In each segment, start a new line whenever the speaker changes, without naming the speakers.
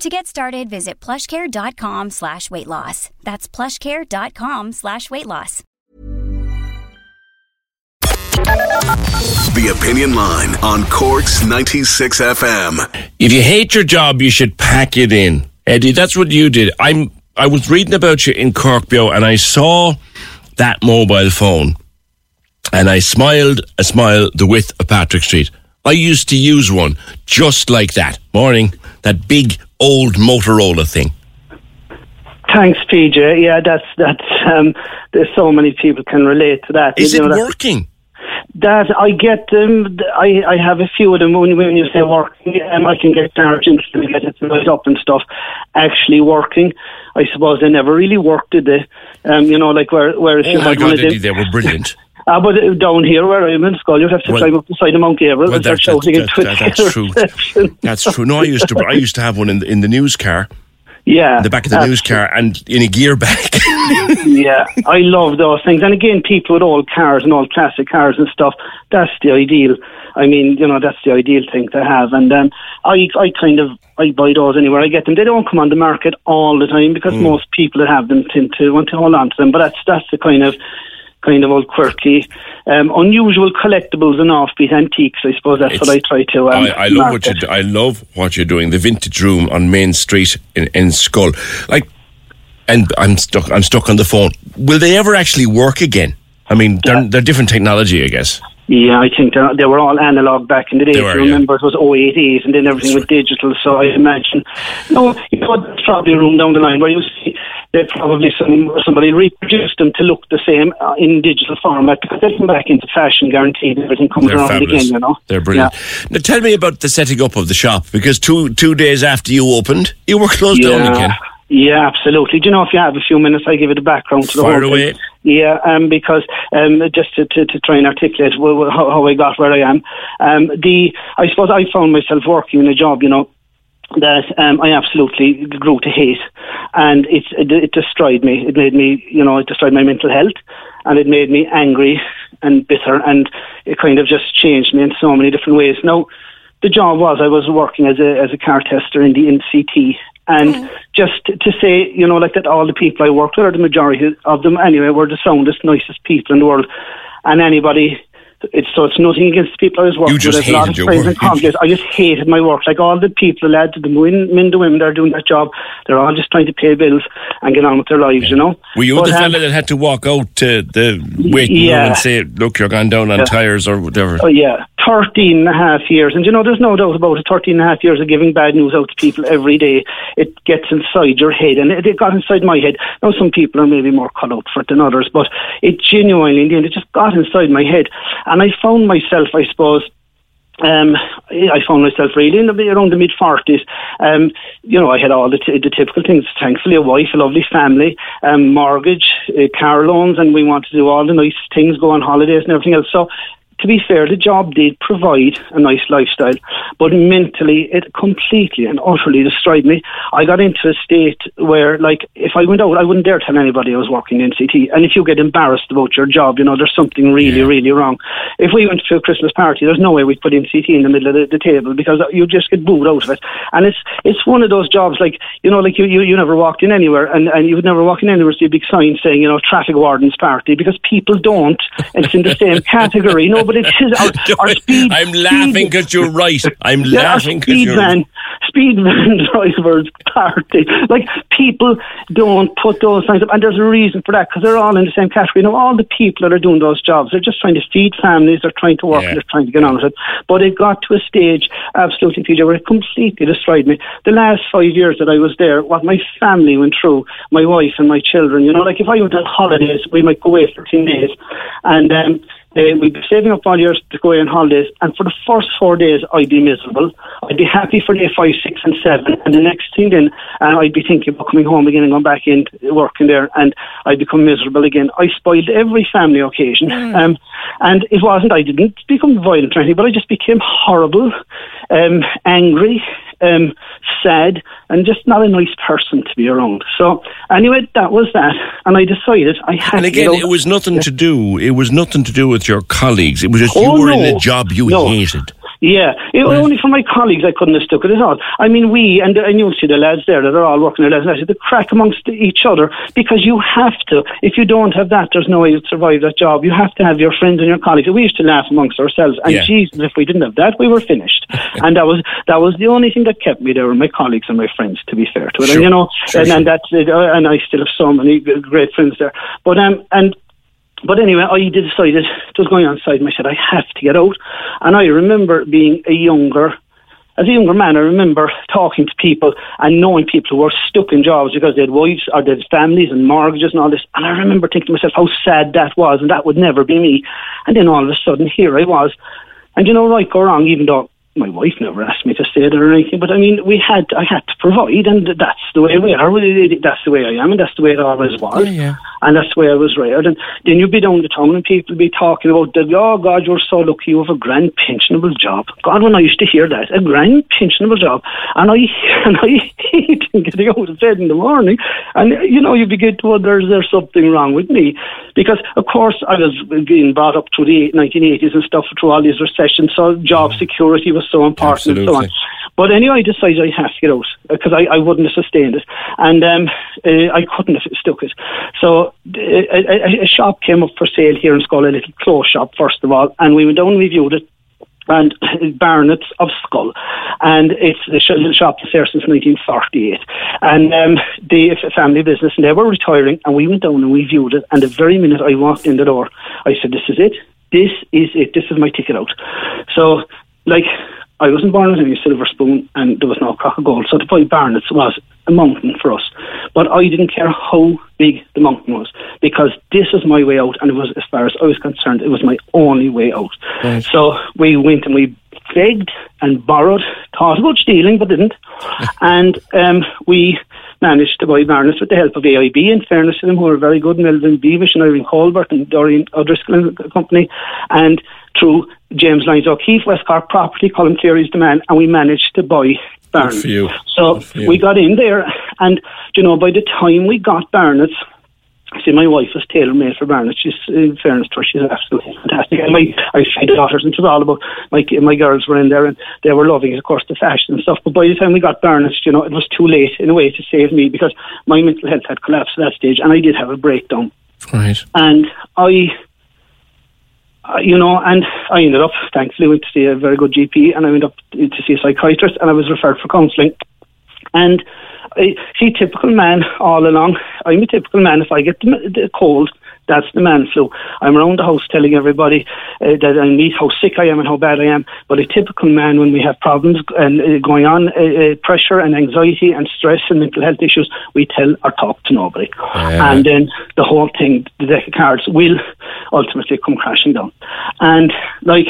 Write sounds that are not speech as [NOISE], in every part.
To get started, visit plushcare.com slash weight loss. That's plushcare.com slash weight loss.
The Opinion Line on Cork's 96 FM.
If you hate your job, you should pack it in. Eddie, that's what you did. I'm I was reading about you in CorkBeo and I saw that mobile phone and I smiled a smile the width of Patrick Street. I used to use one just like that. Morning. That big old Motorola thing.
Thanks, PJ. Yeah, that's that's. Um, there's so many people can relate to that.
Is
You
it
know,
working?
That I get them. I I have a few of them. When, when you say working, um, I can get charged instantly, get it right up and stuff. Actually working, I suppose they never really worked, did they? Um, you know, like where whereas
Oh
you
my
had one
God,
of them-
they were brilliant. [LAUGHS]
Ah, but uh, down here where I'm in school, you'd have to
Well-
climb up the side of Mount Gabriel
Well,
and start
that-
shouting
that- that- that's true. That's true. No, I used to I used to have one in the, in the news car,
Yeah,
the back of the
that's
news car, and in a gear bag. [LAUGHS]
yeah, I love those things. And again, people with old cars and old classic cars and stuff, that's the ideal. I mean, you know, that's the ideal thing to have. And um, I, I kind of, I buy those anywhere I get them. They don't come on the market all the time because most people that have them tend to want to hold on to them. But that's that's the kind of kind of old quirky, um, unusual collectibles and offbeat antiques. I suppose that's what I try to. Um,
I, I love what you. I love what you're doing. The vintage room on Main Street in, in Schull. Like, and I'm stuck. I'm stuck on the phone. Will they ever actually work again? I mean, they're, they're different technology, I guess.
Yeah, I think they're- were all analog back in the day.
They
If
were,
you
yeah.
remember, it was 088 and then everything was digital. So I imagine, no, you know, there's probably a room down the line where you see they probably some, somebody reproduced them to look the same uh, in digital format because they come back into fashion, guaranteed. Everything comes
They're
around
fabulous.
again, you know.
They're brilliant.
Yeah.
Now, tell me about the setting up of the shop because two two days after you opened, you were closed down again.
Yeah, absolutely. Do you know if you have a few minutes, I give it a background to the
Fire
whole
away.
thing. Yeah, um, because um, just to, to, to try and articulate how, how I got where I am. Um, the I suppose I found myself working in a job, you know, that um, I absolutely grew to hate, and it, it it destroyed me. It made me, you know, it destroyed my mental health, and it made me angry and bitter, and it kind of just changed me in so many different ways. Now, the job was I was working as a as a car tester in the NCT, and mm. just to say, you know, like that, all the people I worked with, or the majority of them anyway, were the soundest, nicest people in the world, and anybody. It's so it's nothing against the people I was working
You just
with. A lot
hated your work.
I just hated my work. Like all the people, the lads, the men, men, the women that are doing that job, they're all just trying to pay bills and get on with their lives, you know.
Were you
But,
the
um,
fella that had to walk out to the waiting room
Yeah.
and say, "Look, you're going down on
Yeah.
tires or whatever"?
Oh yeah, 13 and a half years. And you know, there's no doubt about it. 13 and a half years of giving bad news out to people every day. It gets inside your head and it, it got inside my head. Now some people are maybe more cut out for it than others, but it genuinely, in the end, it just got inside my head. And I found myself, I suppose, um, I found myself really in the, around the mid forties. Um, you know, I had all the, t- the typical things. Thankfully, a wife, a lovely family, um, mortgage, uh, car loans, and we wanted to do all the nice things, go on holidays and everything else. So, to be fair, the job did provide a nice lifestyle, but mentally it completely and utterly destroyed me. I got into a state where, like, if I went out, I wouldn't dare tell anybody I was working in CT. And if you get embarrassed about your job, you know, there's something really,
Yeah.
really wrong. If we went to a Christmas party, there's no way we'd put in CT in the middle of the, the table because you just get booed out of it. And it's it's one of those jobs, like, you know, like you, you, you never walked in anywhere and, and you would never walk in anywhere see a big sign saying, you know, traffic warden's party because people don't. And it's in the same [LAUGHS] category. Nobody but it is our, [LAUGHS] our speed.
I'm laughing because you're right. I'm
yeah,
laughing because
speed
you're
van, speed van [LAUGHS] drivers party. Like people don't put those signs up, and there's a reason for that because they're all in the same category. You know, all the people that are doing those jobs, they're just trying to feed families, they're trying to work,
Yeah.
they're trying to get on with it. But it got to a stage, absolutely, PJ, where it completely destroyed me. The last five years that I was there, what my family went through, my wife and my children. You know, like if I went on holidays, we might go away for ten days, and. um uh, we'd be saving up all years to go away on holidays, and for the first four days, I'd be miserable. I'd be happy for day five, six, and seven, and the next thing then, uh, I'd be thinking about coming home again and going back in working there, and I'd become miserable again. I spoiled every family occasion, um, and it wasn't. I didn't become violent or anything, but I just became horrible, um, angry. Um, sad and just not a nice person to be around. So anyway, that was that, and I decided I had
And again,
out.
it was nothing to do. It was nothing to do with your colleagues. It was just you
Oh,
were in a job you
No.
hated.
Yeah, it was only for my colleagues I couldn't have stuck it at all. I mean, we, and, and you'll see the lads there that are all working their lads, the crack amongst each other because you have to. If you don't have that, there's no way you'll survive that job. You have to have your friends and your colleagues. We used to laugh amongst ourselves, and
Yeah.
Jesus, if we didn't have that, we were finished. [LAUGHS] and that was that was the only thing that kept me there, were my colleagues and my friends. To be fair to it,
Sure.
and you know,
Sure,
and,
sure.
and that's it. uh, And I still have so many great friends there. But um, and but anyway, I decided it was going on side, and I said I have to get out. And I remember being a younger, as a younger man, I remember talking to people and knowing people who were stuck in jobs because they had wives or they had families and mortgages and all this. And I remember thinking to myself how sad that was, and that would never be me. And then all of a sudden, here I was. And you know, right or wrong, even though my wife never asked me to stay there or anything, but I mean, we had, I had to provide, and that's the way we are. That's the way I am, and that's the way it always was. And that's the way I was reared. And then you'd be down the town and people would be talking about that, oh God, you're so lucky you have a grand pensionable job. God, when I used to hear that, a grand pensionable job. And I, [LAUGHS] and I hated [LAUGHS] getting out of bed in the morning. And, you know, you begin to wonder, is there something wrong with me? Because, of course, I was being brought up through the 1980s and stuff, through all these recessions, so job security was so important and so on. But anyway, I decided I have to get out because I, I wouldn't have sustained it, and um, uh, I couldn't have stuck it. So a, a, shop came up for sale here in Schull, a little clothes shop first of all, and we went down and we viewed it. And [CLEARS THROAT] Barnett's of Schull, and it's the sh- the shop was there since 1948, and um, the family business, and they were retiring, and we went down and we viewed it, and the very minute I walked in the door, I said, "This is it. This is it. This is my ticket out." So, like, I wasn't born with any silver spoon and there was no crack of gold. So to buy Barnett's was a mountain for us. But I didn't care how big the mountain was because this was my way out and it was, as far as I was concerned, it was my only way out. So we went and we begged and borrowed, thought about stealing but didn't. [LAUGHS] and um, we managed to buy Barnett's with the help of AIB, in fairness to them, who were very good, Melvin Beavish and Irene Colbert and Doreen O'Driscoll and Company. And through James Lyons O'Keefe, West Cork Property, Colin Cleary's the man, and we managed to buy
for you.
So
for you.
we got in there, and you know, by the time we got Barnett's, See, my wife was tailor made for Barnett. She's, in fairness to her, she's absolutely fantastic. And my, I had three daughters, and it was all about my my girls were in there, and they were loving, of course, the fashion and stuff. But by the time we got Barnett, you know, it was too late in a way to save me because my mental health had collapsed at that stage, and I did have a breakdown.
Right.
And I, uh, you know, and I ended up, thankfully, went to see a very good GP, and I went up to see a psychiatrist, and I was referred for counselling. And I see, typical man all along. I'm a typical man. If I get the, the cold, that's the man flu. I'm around the house telling everybody uh, that I meet how sick I am and how bad I am. But a typical man, when we have problems and uh, going on, uh, uh, pressure and anxiety and stress and mental health issues, we tell or talk to nobody. And then the whole thing, the deck of cards, will ultimately come crashing down. And like.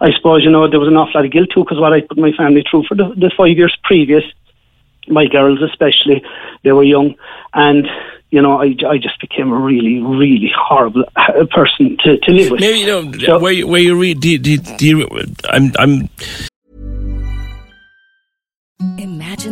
I suppose, you know, there was an awful lot of guilt too because what I put my family through for the, the five years previous, my girls especially, they were young. And, you know, I, I just became a really, really horrible uh, person to, to live with.
Maybe you know
So-
where you, where you read. Do, do, do you, I'm I'm
Imagine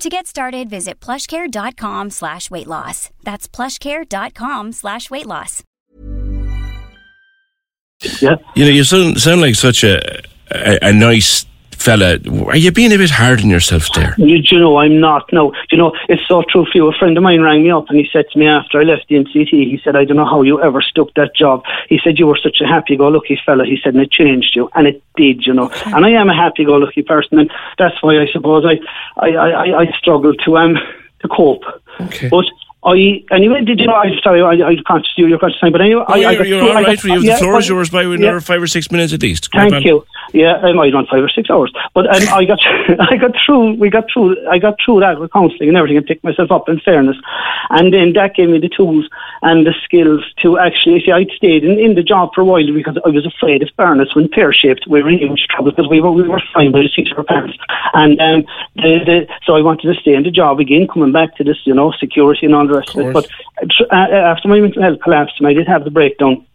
To get started, visit plushcare.com slash weight loss. That's plushcare.com slash weight loss.
Yeah.
You know, you sound, sound like such a, a, a nice fella. Are you being a bit hard on yourself there?
You, you know, I'm not. No, you know, it's so true for you. A friend of mine rang me up and he said to me after I left the NCT, he said, I don't know how you ever stuck that job. He said, you were such a happy-go-lucky fella. He said, and it changed you. And it did, you know. And I am a happy-go-lucky person. And that's why I suppose I, I, I, I struggle to, um, to cope.
Okay.
But I, anyway, did you know, I'm sorry, I, I conscious you, you're conscious time, but anyway,
Oh,
I, I
you're,
got
you're all
I got
for you. The
yeah,
floor is yours by
yeah.
another five or six minutes at least. Go
Thank you. Yeah, I might on five or six hours, but um, I got [LAUGHS] I got through. We got through. I got through that with counselling and everything, and picked myself up. In fairness, and then that gave me the tools and the skills to actually. See, I'd stayed in, in the job for a while because I was afraid of fairness when pear shaped. We were in huge trouble because we were we were fined by the seats of our pants, and um, the, the, so I wanted to stay in the job again. Coming back to this, you know, security and all the rest of, it. But uh, after my mental health collapsed, and I did have the breakdown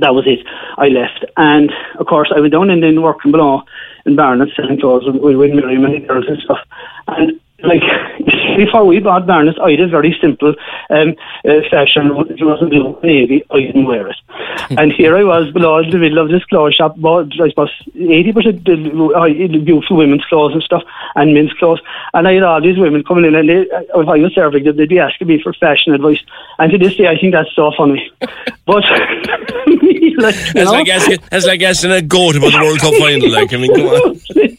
that was it. I left, and of course, I went down and then working below in Barnet selling clothes with, with Miriam and the girls and stuff. And like before we bought Barnet, I had a very simple um, uh, fashion. It wasn't blue navy. I didn't wear it, and here I was below in the middle of this clothes shop. Bought, I suppose eighty percent beautiful women's clothes and stuff, and men's clothes. And I had all these women coming in, and they, uh, if I was serving them, they'd be asking me for fashion advice. And to this day, I think that's so funny. [LAUGHS] But [LAUGHS] like,
That's
know,
like asking, that's like asking a goat about the World Cup final. Like, I mean, come on. [LAUGHS]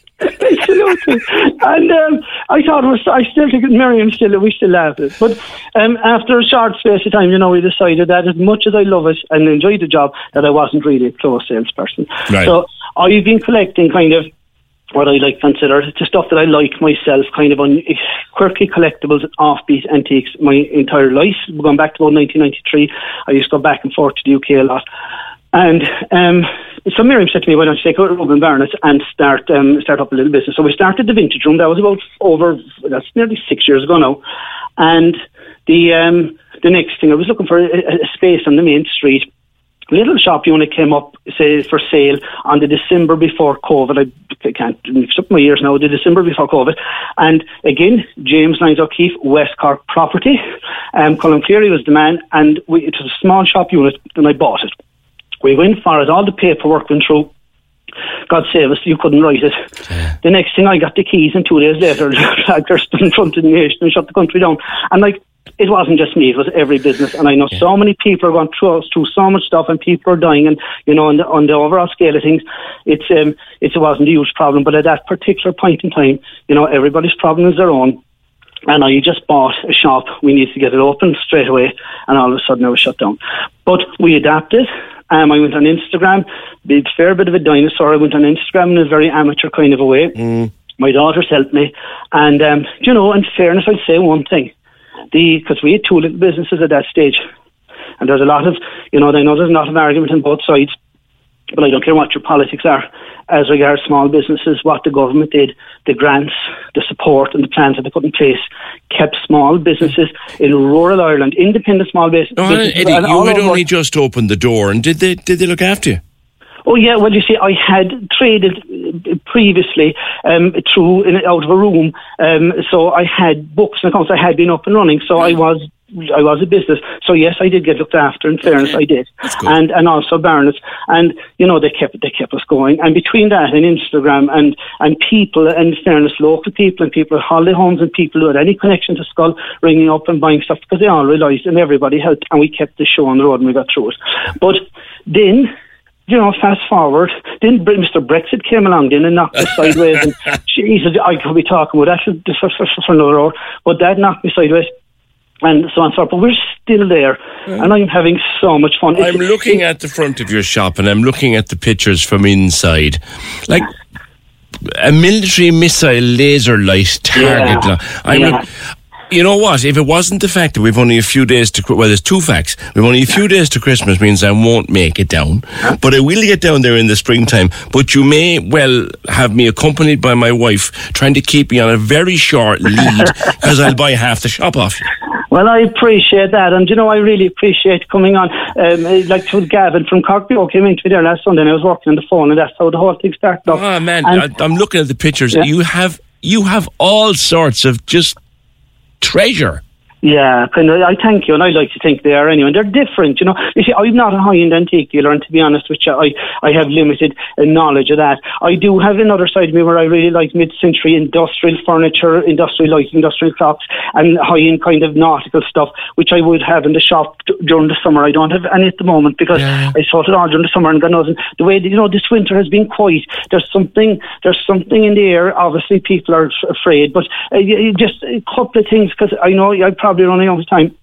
And um, I thought was, I still think Miriam still, we still laugh at it. But um, after a short space of time, you know, we decided that as much as I love it and enjoy the job, that I wasn't really a close salesperson.
Right.
So I've been collecting kind of what I like consider the stuff that I like myself, kind of on quirky collectibles, offbeat antiques, my entire life. Going back to about 1993, I used to go back and forth to the UK a lot. And um, so Miriam said to me, "Why don't you take out Ruben Barnett and start um, start up a little business?" So we started the Vintage Room. That was about over that's nearly six years ago now. And the um, the next thing I was looking for a, a space on the main street little shop unit came up say, for sale on the December before COVID. I can't mix up my years now. The December before COVID, and again, James Lyons O'Keefe, West Cork property. Um, Colin Cleary was the man, and we, it was a small shop unit, and I bought it. We went for it. All the paperwork went through. God save us, you couldn't write it. The next thing I got the keys, and two days later, [LAUGHS] they stood in front of the nation and shut the country down. And like, it wasn't just me; it was every business. And I know so many people are going through through so much stuff, and people are dying. And you know, on the, on the overall scale of things, it's um, it's, it wasn't a huge problem. But at that particular point in time, you know, everybody's problem is their own. And I just bought a shop. We needed to get it open straight away, and all of a sudden it was shut down. But we adapted. Um, I went on Instagram, a fair bit of a dinosaur. I went on Instagram in a very amateur kind of a way. My daughters helped me, and um, you know, in fairness, I'd say one thing: the because we had two little businesses at that stage, and there's a lot of, you know, I know there's a lot of argument on both sides, but I don't care what your politics are as regards small businesses, what the government did, the grants, the support and the plans that they put in place kept small businesses in rural Ireland, independent small bus-
No,
businesses.
Eddie, you had only just opened the door, and did they did they look after you?
Oh yeah, well you see, I had traded previously um, through in, out of a room, um, so I had books and accounts. I had been up and running, so I was I was a business. So yes, I did get looked after. In fairness, I did, and and also Barnett's, and you know they kept they kept us going. And between that and Instagram and and people, and in fairness, local people and people at holiday homes and people who had any connection to Schull ringing up and buying stuff because they all realised and everybody helped, and we kept the show on the road and we got through it. But then you know, fast forward, then Mr. Brexit came along then and knocked me sideways. And [LAUGHS] Jesus, I could be talking about that for, for, for, for another hour, but that knocked me sideways. And so on and so forth. But we're still there, mm. and I'm having so much fun.
I'm looking at the front of your shop and I'm looking at the pictures from inside. Like a military missile laser light target.
Yeah.
I'm
Yeah.
look- you know what? If it wasn't the fact that we've only a few days to, well, there's two facts. We've only a few days to Christmas means I won't make it down, but I will get down there in the springtime. But you may well have me accompanied by my wife, trying to keep me on a very short lead [LAUGHS] because I'll buy half the shop off you.
Well, I appreciate that, and you know, I really appreciate coming on. Um, like with Gavin from Corkville came into me there last Sunday, and I was working on the phone, and that's how the whole thing started. Off.
Oh man,
And-
I, I'm looking at the pictures.
Yeah.
You have you have all sorts of just treasure.
Yeah, kind of. I thank you, and I like to think they are anyway. And they're different, you know. You see, I'm not a high-end antique dealer, and to be honest with you, I, I have limited uh, knowledge of that. I do have another side of me where I really like mid-century industrial furniture, industrial lighting, industrial clocks, and high-end kind of nautical stuff, which I would have in the shop d- during the summer. I don't have any at the moment because
Yeah.
I sought it all during the summer, and God knows, and the way that, you know this winter has been quiet. There's something, there's something in the air. Obviously, people are f- afraid, but uh, just a couple of things because I know I probably running out of time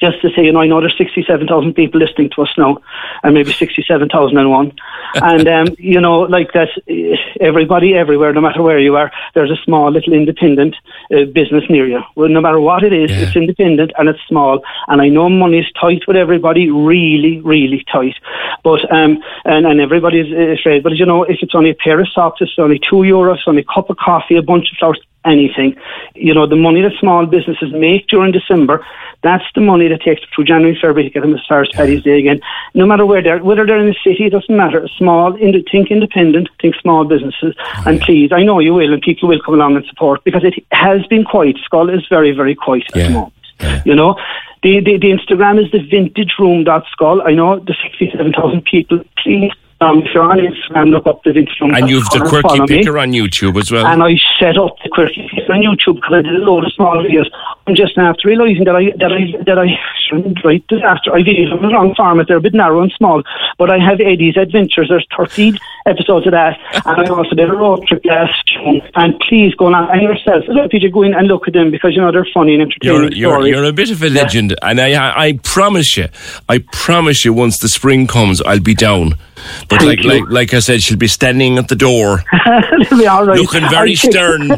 just to say, you know, I know there's 67,000 people listening to us now, and maybe 67,001. [LAUGHS] and, um, you know, like that, everybody everywhere, no matter where you are, there's a small little independent uh, business near you. Well, no matter what it is,
Yeah.
it's independent and it's small. And I know money is tight with everybody, really, really tight. But, um, and, and everybody's uh, afraid. But, you know, if it's only a pair of socks, it's only two euros, it's only a cup of coffee, a bunch of flowers, anything. You know, the money that small businesses make during December, that's the money that takes through January, February to get them as far as Paddy's Day again. No matter where they're, whether they're in the city, it doesn't matter. Small, ind- think independent, think small businesses. Oh, and please, I know you will, and people will come along and support because it has been quiet. Schull is very, very quiet at the moment. You know, the, the, the Instagram is the vintage room schull. I know the 67,000 people. Please, um, Instagram, look up the.
And you've the quirky
me
picker on YouTube as well.
and I set up the quirky Picker on YouTube because I did a load of small videos. I'm just after realising that I that I that I shouldn't write this after I videos them in the wrong format. They're a bit narrow and small, but I have Eddie's Adventures. There's 13 episodes of that, and I also did a road trip last June. And please go on and yourself. Look, PJ, go in and look at them because you know they're funny and
You're,
entertaining
you're,
stories.
you're a bit of a legend, and I, I promise you, I promise you, once the spring comes, I'll be down. But
Thank
like,
you.
like, like I said, she'll be standing at the door, [LAUGHS]
It'll be all right.
looking very stern. [LAUGHS]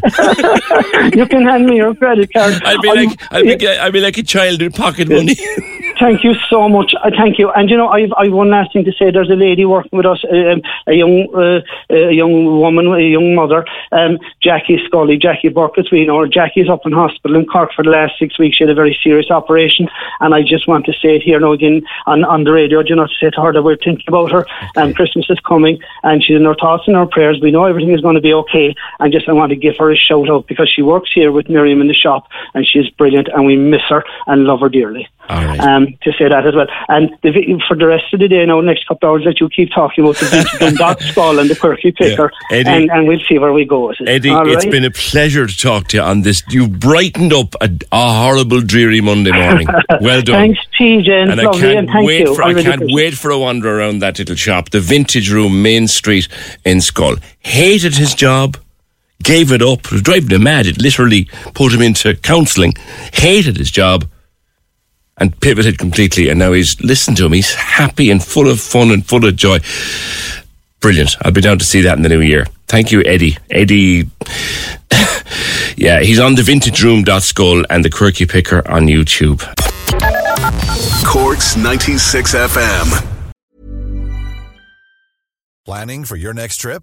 you can hand me your credit card.
I'll be like, I'll be, I'll be like a child with pocket money. [LAUGHS]
Thank you so much. Uh, thank you. And you know, I've I've one last thing to say. There's a lady working with us, um, a young uh, a young woman, a young mother, um, Jackie Scully, Jackie Burke, as we know her. Jackie's up in hospital in Cork for the last six weeks. She had a very serious operation, and I just want to say it here now again on, on the radio. Do you know to say to her that we're thinking about her, and Christmas is coming, and she's in our thoughts and our prayers. We know everything is going to be okay, and just I want to give her a shout out because she works here with Miriam in the shop, and she's brilliant, and we miss her and love her dearly
right.
um, to say that as well. And the, for the rest of the day now, next couple of hours, that you keep talking about the vintage and dot schull and the quirky picker,
Yeah. Eddie-
and, and we'll see where we go. with it.
Eddie,
All
it's
right?
been a pleasure to talk to you on this. You've brightened up a, a horrible, dreary Monday morning. [LAUGHS] Well done.
Thanks, PJ, and,
and I can't
and
wait
you.
for I,
really
can't
appreciate
wait for a wander around that little shop, the Vintage Room, Main Street in Schull. Hated his job, gave it up. It was driving him mad. It literally put him into counselling. Hated his job, and pivoted completely. And now he's listen to him. He's happy and full of fun and full of joy. Brilliant. I'll be down to see that in the new year. Thank you, Eddie. Eddie. [LAUGHS] yeah, he's on the vintage room schull and the quirky picker on YouTube.
Corks 96 FM.
Planning for your next trip?